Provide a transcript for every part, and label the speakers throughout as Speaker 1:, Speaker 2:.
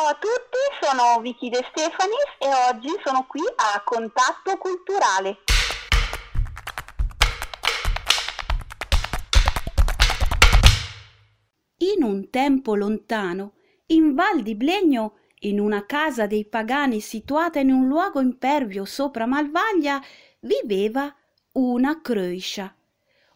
Speaker 1: Ciao a tutti, sono Vicky De Stefanis e oggi sono qui a Contatto Culturale.
Speaker 2: In un tempo lontano, in Val di Blegno, in una casa dei pagani situata in un luogo impervio sopra Malvaglia, viveva una croiscia,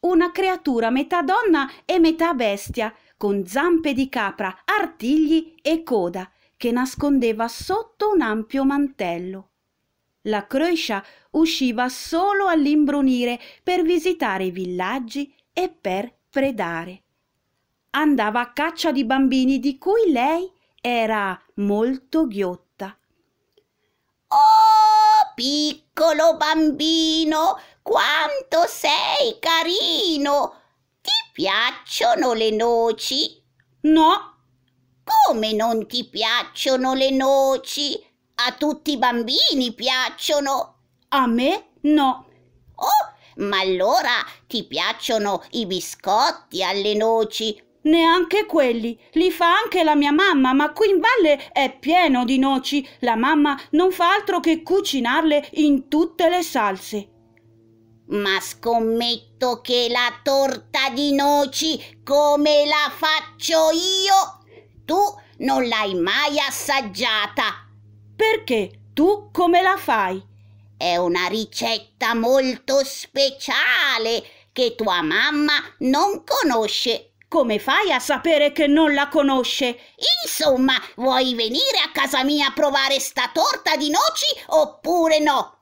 Speaker 2: una creatura metà donna e metà bestia, con zampe di capra, artigli e coda, che nascondeva sotto un ampio mantello. La croiscia usciva solo all'imbrunire per visitare i villaggi e per predare andava a caccia di bambini di cui lei era molto ghiotta.
Speaker 3: Oh, piccolo bambino, quanto sei carino! Ti piacciono le noci?
Speaker 2: No.
Speaker 3: Come non ti piacciono le noci? A tutti i bambini piacciono.
Speaker 2: A me no.
Speaker 3: Oh, ma allora ti piacciono i biscotti alle noci
Speaker 2: Neanche quelli. Li fa anche la mia mamma, ma qui in valle è pieno di noci. La mamma non fa altro che cucinarle in tutte le salse.
Speaker 3: Ma scommetto che la torta di noci come la faccio io, tu non l'hai mai assaggiata.
Speaker 2: Perché? Tu come la fai?
Speaker 3: È una ricetta molto speciale che tua mamma non conosce
Speaker 2: come fai a sapere che non la conosce?
Speaker 3: Insomma, vuoi venire a casa mia a provare sta torta di noci oppure no?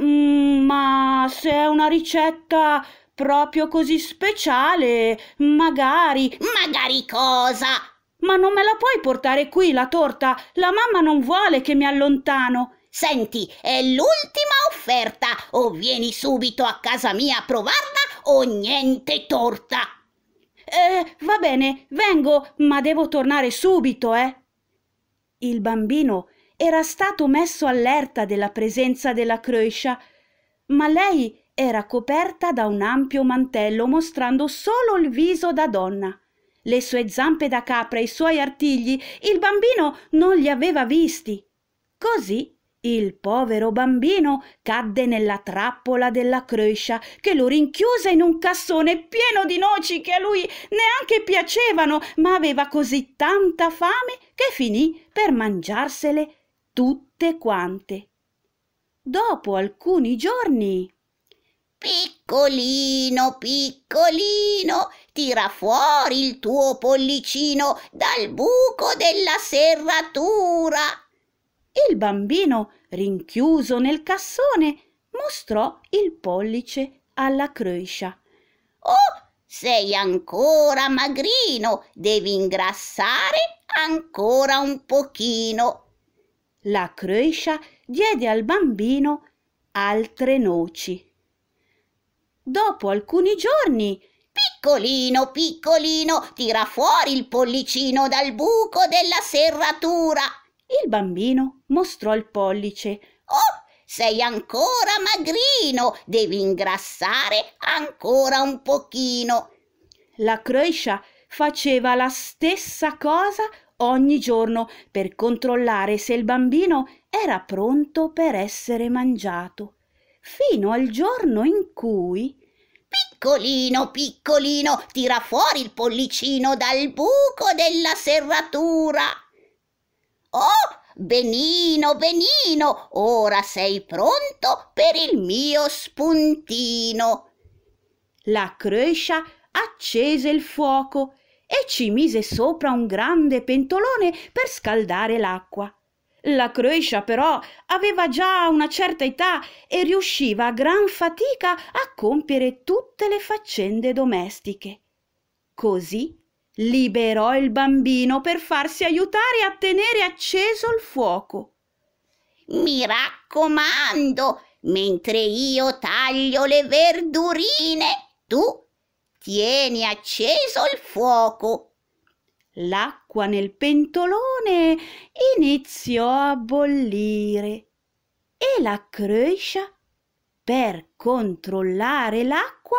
Speaker 2: Mm, ma se è una ricetta proprio così speciale, magari.
Speaker 3: Magari cosa?
Speaker 2: Ma non me la puoi portare qui la torta? La mamma non vuole che mi allontano.
Speaker 3: Senti, è l'ultima offerta. O vieni subito a casa mia a provarla o niente torta.
Speaker 2: Eh, va bene, vengo, ma devo tornare subito, eh. Il bambino era stato messo allerta della presenza della croiscia, ma lei era coperta da un ampio mantello mostrando solo il viso da donna. Le sue zampe da capra e i suoi artigli il bambino non li aveva visti. Così il povero bambino cadde nella trappola della croscia che lo rinchiuse in un cassone pieno di noci che a lui neanche piacevano, ma aveva così tanta fame che finì per mangiarsele tutte quante. Dopo alcuni giorni
Speaker 3: Piccolino, piccolino, tira fuori il tuo pollicino dal buco della serratura.
Speaker 2: Il bambino, rinchiuso nel cassone, mostrò il pollice alla croiscia.
Speaker 3: Oh, sei ancora magrino, devi ingrassare ancora un pochino.
Speaker 2: La croiscia diede al bambino altre noci. Dopo alcuni giorni
Speaker 3: Piccolino, piccolino, tira fuori il pollicino dal buco della serratura.
Speaker 2: Il bambino mostrò il pollice.
Speaker 3: Oh, sei ancora magrino, devi ingrassare ancora un pochino.
Speaker 2: La croiscia faceva la stessa cosa ogni giorno per controllare se il bambino era pronto per essere mangiato, fino al giorno in cui
Speaker 3: Piccolino, piccolino, tira fuori il pollicino dal buco della serratura. Oh, benino, benino, ora sei pronto per il mio spuntino.
Speaker 2: La croiscia accese il fuoco e ci mise sopra un grande pentolone per scaldare l'acqua. La croiscia però aveva già una certa età e riusciva a gran fatica a compiere tutte le faccende domestiche. Così liberò il bambino per farsi aiutare a tenere acceso il fuoco.
Speaker 3: Mi raccomando, mentre io taglio le verdurine, tu tieni acceso il fuoco.
Speaker 2: L'acqua nel pentolone iniziò a bollire. E la croiscia, per controllare l'acqua,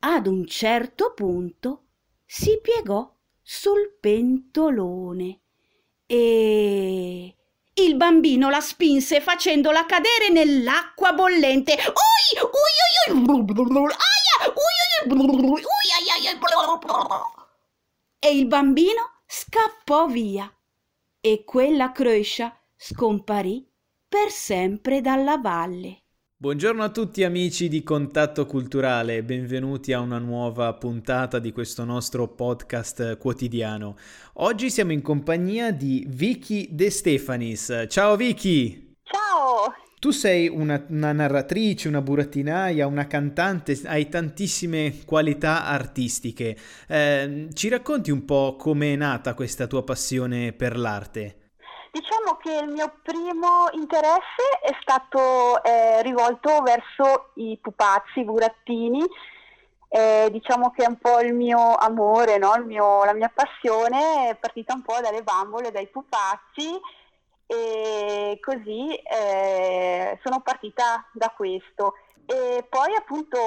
Speaker 2: ad un certo punto si piegò sul pentolone. E il bambino la spinse facendola cadere nell'acqua bollente. Ui, ui, ui, ui, aia, ui, ui, ui, ui, e il bambino scappò via e quella croscia scomparì per sempre dalla valle.
Speaker 4: Buongiorno a tutti amici di Contatto Culturale, benvenuti a una nuova puntata di questo nostro podcast quotidiano. Oggi siamo in compagnia di Vicky De Stefanis. Ciao Vicky!
Speaker 1: Ciao!
Speaker 4: Tu sei una, una, narratrice, una burattinaia, una cantante, hai tantissime qualità artistiche. Eh, ci racconti un po' come è nata questa tua passione per l'arte?
Speaker 1: Diciamo che il mio primo interesse è stato eh, rivolto verso i pupazzi, i burattini. Eh, diciamo che è un po' il mio amore, no? il mio, la mia passione è partita un po' dalle bambole, dai pupazzi e così eh, sono partita da questo. E poi appunto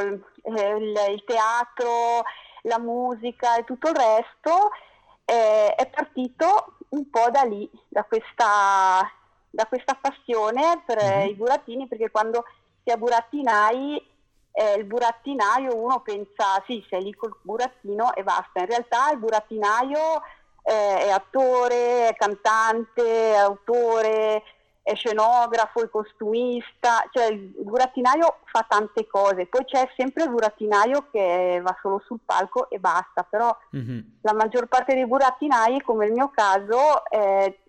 Speaker 1: il, il, il teatro, la musica e tutto il resto eh, è partito un po' da lì, da questa, da questa passione per mm-hmm. i burattini, perché quando si è burattinai, eh, il burattinaio uno pensa sì, sei lì col burattino e basta. In realtà il burattinaio eh, è attore, è cantante, è autore, è scenografo, è costumista, cioè il burattinaio fa tante cose, poi c'è sempre il burattinaio che va solo sul palco e basta, però mm-hmm. la maggior parte dei burattinai, come il mio caso, eh,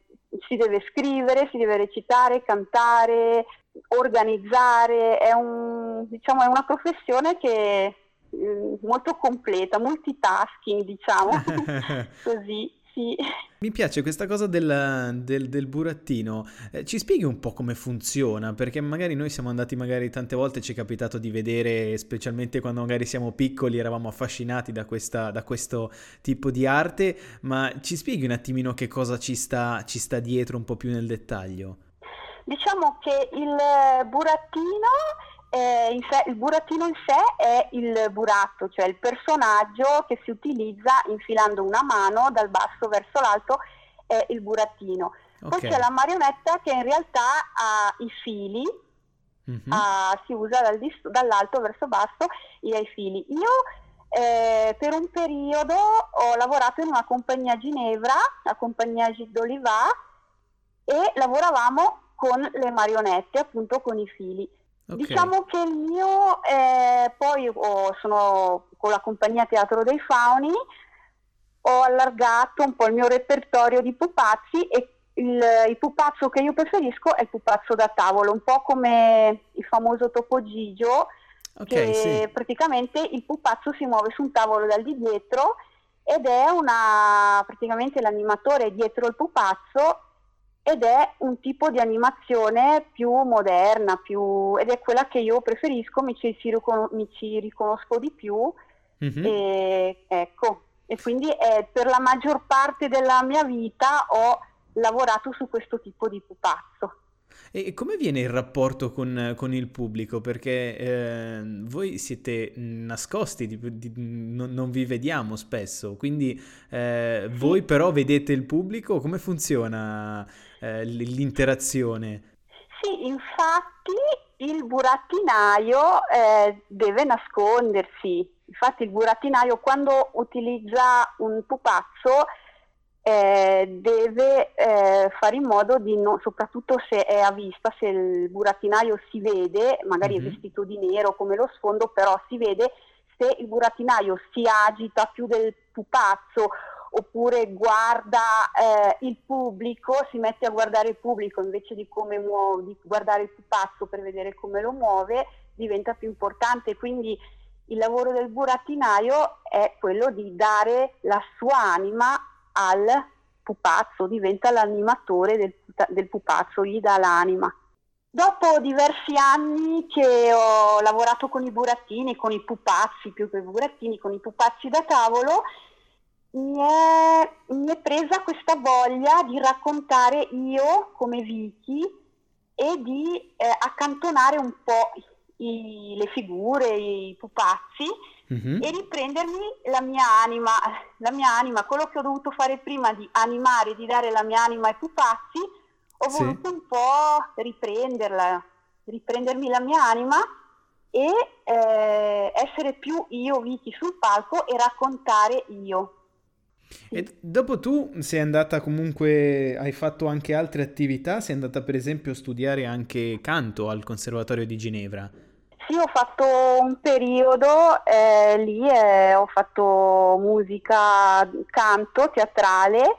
Speaker 1: si deve scrivere, si deve recitare, cantare, organizzare, è, un, diciamo, è una professione che è mm, molto completa, multitasking diciamo, così sì.
Speaker 4: Mi piace questa cosa del, del, del burattino. Eh, ci spieghi un po' come funziona? Perché magari noi siamo andati, magari tante volte ci è capitato di vedere, specialmente quando magari siamo piccoli, eravamo affascinati da, questa, da questo tipo di arte, ma ci spieghi un attimino che cosa ci sta, ci sta dietro un po' più nel dettaglio?
Speaker 1: Diciamo che il burattino eh, sé, il burattino in sé è il buratto, cioè il personaggio che si utilizza infilando una mano dal basso verso l'alto, è il burattino. Okay. Poi c'è la marionetta che in realtà ha i fili, mm-hmm. ha, si usa dal, dall'alto verso basso e ha i fili. Io eh, per un periodo ho lavorato in una compagnia a Ginevra, la compagnia Gilles d'Oliva, e lavoravamo con le marionette, appunto con i fili. Okay. Diciamo che il mio, eh, poi oh, sono con la compagnia Teatro dei Fauni, ho allargato un po' il mio repertorio di pupazzi e il, il, pupazzo che io preferisco è il pupazzo da tavolo, un po' come il famoso Topo Gigio, okay, che sì. praticamente il pupazzo si muove su un tavolo dal di dietro ed è una, praticamente l'animatore dietro il pupazzo ed è un tipo di animazione più moderna, più, ed è quella che io preferisco, mi ci, mi ci riconosco di più. Mm-hmm. E, ecco, e quindi eh, per la maggior parte della mia vita ho lavorato su questo tipo di pupazzo.
Speaker 4: E come viene il rapporto con, con il pubblico? Perché eh, voi siete nascosti, di, di, non, non, vi vediamo spesso, quindi eh, voi però vedete il pubblico? Come funziona eh, l'interazione?
Speaker 1: Sì, infatti il burattinaio eh, deve nascondersi. Infatti il burattinaio quando utilizza un pupazzo eh, deve eh, fare in modo di, non, soprattutto se è a vista, se il burattinaio si vede, magari mm-hmm. è vestito di nero come lo sfondo, però si vede se il burattinaio si agita più del pupazzo oppure guarda eh, il pubblico, si mette a guardare il pubblico invece di, muove, di guardare il pupazzo per vedere come lo muove, diventa più importante. Quindi il lavoro del burattinaio è quello di dare la sua anima al pupazzo, diventa l'animatore del, del pupazzo, gli dà l'anima. Dopo diversi anni che ho lavorato con i burattini, con i pupazzi più che i burattini, con i pupazzi da tavolo, mi è, mi è presa questa voglia di raccontare io come Vicky e di eh, accantonare un po' i, le figure, i pupazzi mm-hmm. e riprendermi la mia anima, la mia anima, quello che ho dovuto fare prima di animare, di dare la mia anima ai pupazzi, ho sì. voluto un po' riprenderla, riprendermi la mia anima e eh, essere più io Vicky sul palco e raccontare io.
Speaker 4: E dopo tu sei andata comunque, hai fatto anche altre attività, sei andata per esempio a studiare anche canto al Conservatorio di Ginevra.
Speaker 1: Sì, ho fatto un periodo eh, lì, eh, ho fatto musica, canto, teatrale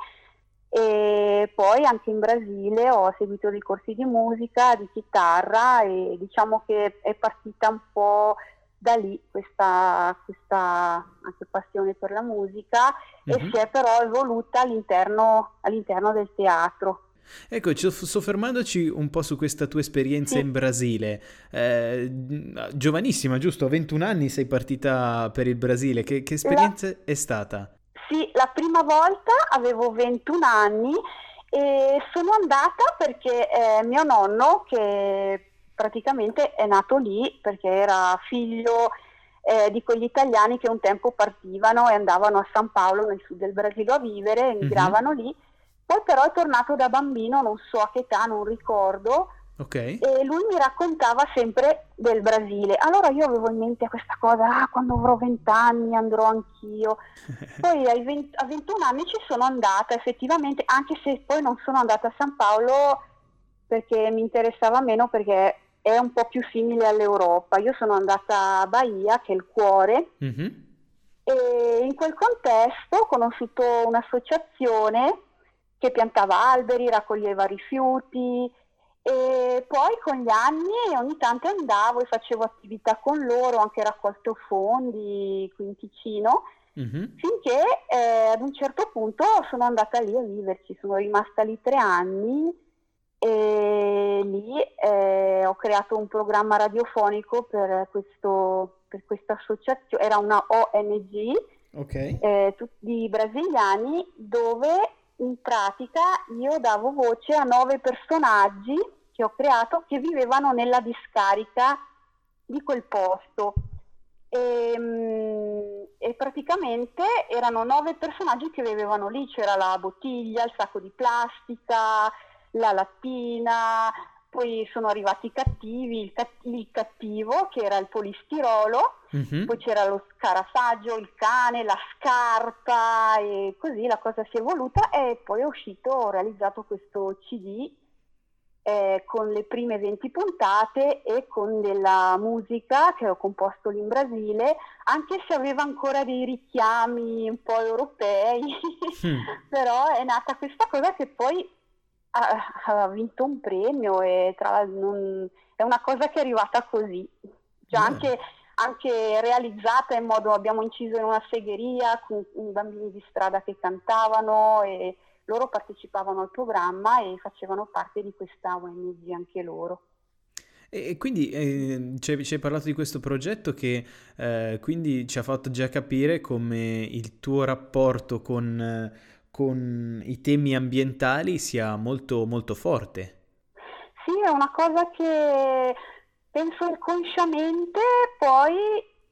Speaker 1: e poi anche in Brasile ho seguito dei corsi di musica, di chitarra e diciamo che è partita un po' da lì questa, questa anche passione per la musica mm-hmm. e mhm. si è però evoluta all'interno, all'interno del teatro.
Speaker 4: Ecco, soffermandoci un po' su questa tua esperienza sì. in Brasile, eh, giovanissima, giusto? A 21 anni sei partita per il Brasile, che, che esperienza la... è stata?
Speaker 1: Sì, la prima volta avevo 21 anni e sono andata perché eh, mio nonno, che praticamente è nato lì perché era figlio eh, di quegli italiani che un tempo partivano e andavano a San Paolo nel sud del Brasile a vivere, mhm. emigravano mm-hmm. lì, poi però è tornato da bambino, non so a che età, non ricordo, Okay. E lui mi raccontava sempre del Brasile. Allora io avevo in mente questa cosa, ah, quando avrò 20 anni andrò anch'io. Poi 20, a 21 anni ci sono andata effettivamente, anche se poi non sono andata a San Paolo perché mi interessava meno perché è un po' più simile all'Europa. Io sono andata a Bahia, che è il cuore, mm-hmm. e in quel contesto ho conosciuto un'associazione che piantava alberi, raccoglieva rifiuti e poi con gli anni ogni tanto andavo e facevo attività con loro, anche raccolto fondi qui in Ticino, mm-hmm. finché eh, ad un certo punto sono andata lì a viverci, sono rimasta lì tre anni e lì eh, ho creato un programma radiofonico per, questo, per questa associazione, era una ONG okay. eh, tutti brasiliani dove in pratica io davo voce a nove personaggi che ho creato che vivevano nella discarica di quel posto. E, ehm, e, praticamente erano nove personaggi che vivevano lì, c'era la bottiglia, il sacco di plastica, la lattina, poi sono arrivati i cattivi, il, cat- il cattivo che era il polistirolo, mm-hmm. poi c'era lo scarafaggio, il cane, la scarpa e così la cosa si è evoluta e poi è uscito, ho realizzato questo CD eh, con le prime 20 puntate e con della musica che ho composto lì in Brasile, anche se aveva ancora dei richiami un po' europei, mm. però è nata questa cosa che poi ha, ha vinto un premio e tra, non, è una cosa che è arrivata così, cioè, anche, anche realizzata in modo, abbiamo inciso in una segheria con i bambini di strada che cantavano e loro partecipavano al programma e facevano parte di questa ONG anche loro.
Speaker 4: E quindi eh, ci, hai, parlato di questo progetto che eh, quindi ci ha fatto già capire come il tuo rapporto con, con i temi ambientali sia molto, molto forte.
Speaker 1: Sì, è una cosa che penso inconsciamente poi,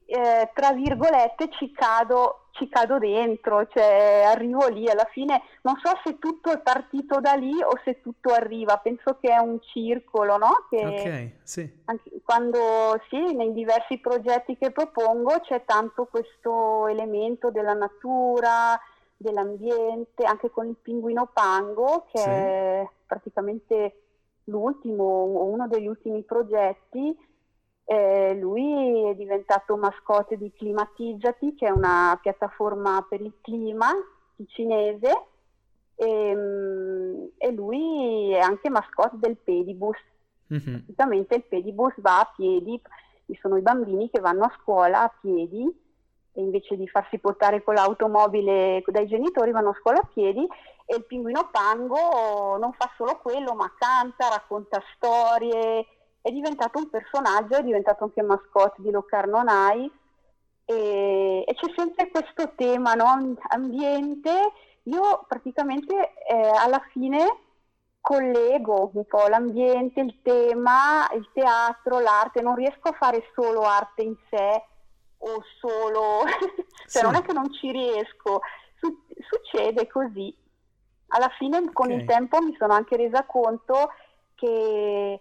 Speaker 1: eh, tra virgolette, ci cado ci cado dentro, cioè arrivo lì, alla fine non so se tutto è partito da lì o se tutto arriva, penso che è un circolo, no? Che
Speaker 4: ok, sì.
Speaker 1: quando sì, nei diversi progetti che propongo c'è tanto questo elemento della natura, dell'ambiente, anche con il pinguino Pango, che sì. è praticamente l'ultimo, uno degli ultimi progetti eh, lui è diventato mascotte di Climatizzati, che è una piattaforma per il clima cinese, e, ehm, e lui è anche mascotte del Pedibus. Mm-hmm. Praticamente il Pedibus va a piedi, ci sono i bambini che vanno a scuola a piedi e invece di farsi portare con l'automobile dai genitori vanno a scuola a piedi e il pinguino Pango non fa solo quello ma canta, racconta storie, è diventato un personaggio, è diventato anche mascotte di Locarno Nice e, e c'è sempre questo tema, no? ambiente. Io praticamente eh, alla fine collego un po' l'ambiente, il tema, il teatro, l'arte, non riesco a fare solo arte in sé o solo, cioè sì. non è che non ci riesco, Su- succede così. Alla fine con okay. il tempo mi sono anche resa conto che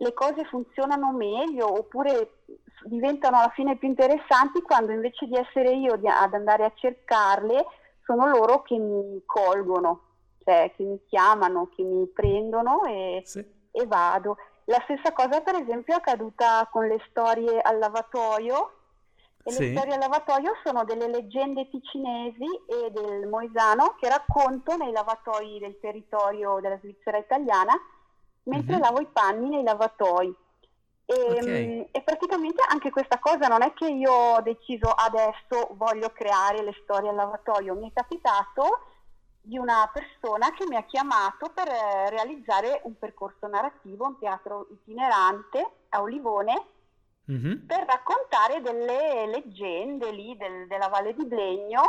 Speaker 1: le cose funzionano meglio oppure diventano alla fine più interessanti quando invece di essere io ad andare a cercarle sono loro che mi colgono, cioè che mi chiamano, che mi prendono e, sì. e vado. La stessa cosa per esempio è accaduta con le storie al lavatoio. E sì. Le storie al lavatoio sono delle leggende ticinesi e del Moisano che racconto nei lavatoi del territorio della Svizzera italiana mentre mm-hmm. lavo i panni nei lavatoi. E, okay. Mm, e, praticamente anche questa cosa non è che io ho deciso adesso voglio creare le storie al lavatoio, mi è capitato di una persona che mi ha chiamato per eh, realizzare un percorso narrativo, un teatro itinerante a Olivone, mm-hmm. per raccontare delle leggende lì del, della Valle di Blegno.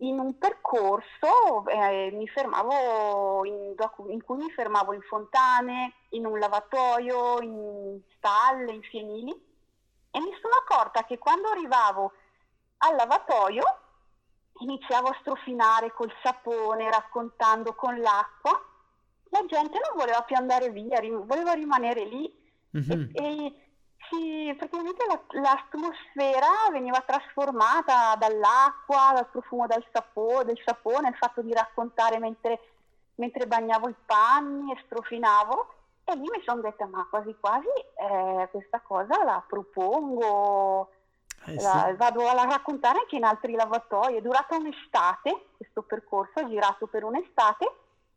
Speaker 1: In un percorso eh, mi fermavo in, in, cui mi fermavo in fontane, in un lavatoio, in stalle, in fienili e mi sono accorta che quando arrivavo al lavatoio iniziavo a strofinare col sapone, raccontando con l'acqua, la gente non voleva più andare via, voleva rimanere lì mm-hmm. e, e sì, praticamente la, l'atmosfera veniva trasformata dall'acqua, dal profumo del, sapo, del sapone, il fatto di raccontare mentre, mentre bagnavo i panni e strofinavo e lì mi sono detta ma quasi quasi eh, questa cosa la propongo eh, la, sì. Vado a raccontare anche in altri lavatoi, è durata un'estate questo percorso, è girato per un'estate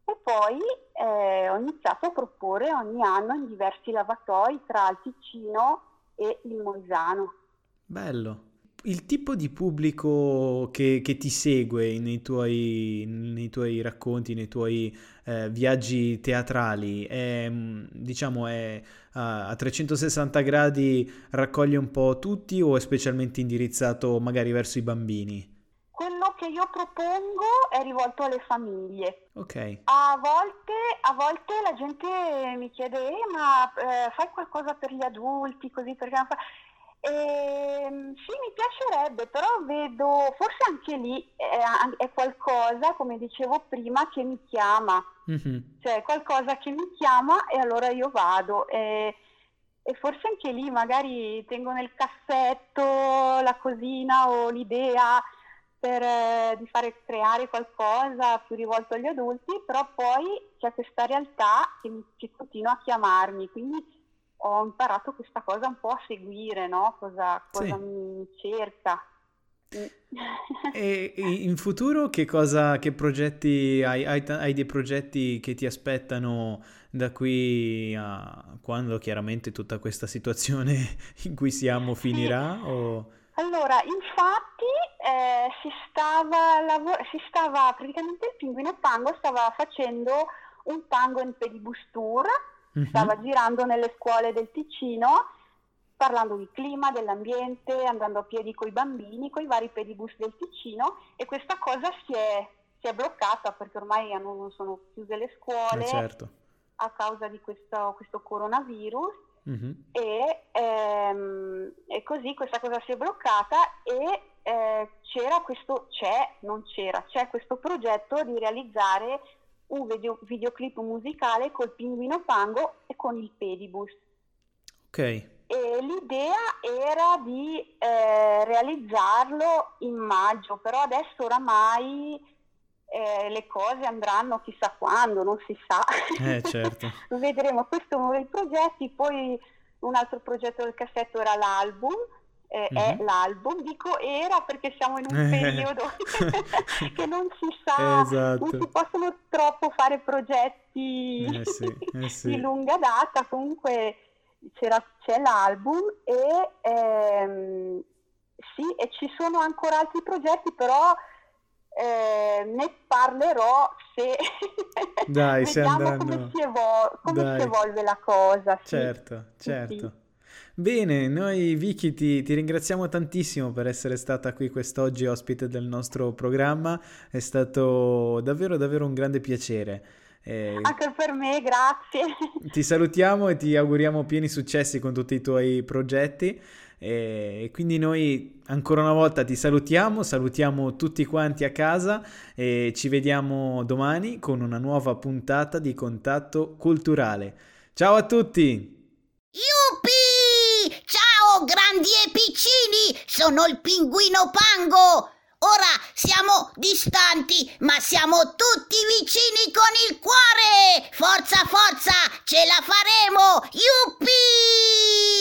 Speaker 1: e poi eh, ho iniziato a proporre ogni anno in diversi lavatoi tra il Ticino e il Moisano.
Speaker 4: Bello. Il tipo di pubblico che, che ti segue nei tuoi, nei tuoi, racconti, nei tuoi eh, viaggi teatrali, è, diciamo, è a 360 gradi raccoglie un po' tutti o è specialmente indirizzato magari verso i bambini?
Speaker 1: Che io propongo è rivolto alle famiglie.
Speaker 4: Ok.
Speaker 1: A volte, a volte la gente mi chiede, eh, ma eh, fai qualcosa per gli adulti, così perché... E, ehm, sì, mi piacerebbe, però vedo, forse anche lì è, è qualcosa, come dicevo prima, che mi chiama, mm-hmm. cioè qualcosa che mi chiama e allora io vado. E, e forse anche lì magari tengo nel cassetto la cosina o l'idea per, eh, di fare creare qualcosa più rivolto agli adulti, però poi c'è questa realtà che, mi, che continua a chiamarmi, quindi ho imparato questa cosa un po' a seguire, no? Cosa, cosa sì. mi cerca.
Speaker 4: e in futuro che cosa, che progetti hai, hai, hai, dei progetti che ti aspettano da qui a quando chiaramente tutta questa situazione in cui siamo finirà? O...
Speaker 1: Allora, infatti eh, si, stava lavor- si stava praticamente il pinguino Pango stava facendo un Pango in Pedibus Tour mm-hmm. stava girando nelle scuole del Ticino parlando di clima, dell'ambiente, andando a piedi con i bambini, con i vari pedibus del Ticino e questa cosa si è, si è bloccata perché ormai non sono chiuse le scuole
Speaker 4: eh certo.
Speaker 1: a causa di questo, questo coronavirus mm-hmm. e, ehm, e, così questa cosa si è bloccata e eh, c'era questo, c'è, non c'era, c'è questo progetto di realizzare un video, videoclip musicale col pinguino Pango e con il Pedibus.
Speaker 4: Ok.
Speaker 1: E l'idea era di eh, realizzarlo in maggio, però adesso oramai eh, le cose andranno chissà quando, non si sa.
Speaker 4: Eh, certo.
Speaker 1: Vedremo, questo è uno dei progetti, poi un altro progetto del cassetto era l'album eh, mm-hmm. è mhm. l'album. Dico era perché siamo in un eh. periodo che non si sa, esatto. non si possono troppo fare progetti
Speaker 4: eh sì, eh sì.
Speaker 1: di lunga data. Comunque c'è l'album e ehm, sì, e ci sono ancora altri progetti, però eh, ne parlerò se
Speaker 4: Dai,
Speaker 1: vediamo come, si, evol- come si, evolve la cosa.
Speaker 4: Sì. Certo, certo. Sì. Bene, noi Vicky ti, ti, ringraziamo tantissimo per essere stata qui quest'oggi ospite del nostro programma, è stato davvero davvero un grande piacere.
Speaker 1: Eh, Anche per me, grazie.
Speaker 4: Ti salutiamo e ti auguriamo pieni successi con tutti i tuoi progetti. E quindi noi ancora una volta ti salutiamo, salutiamo tutti quanti a casa e ci vediamo domani con una nuova puntata di Contatto Culturale. Ciao a tutti!
Speaker 3: Yuppie! Ciao grandi e piccini! Sono il pinguino Pango! Ora siamo distanti, ma siamo tutti vicini con il cuore! Forza, forza! Ce la faremo! Yuppie!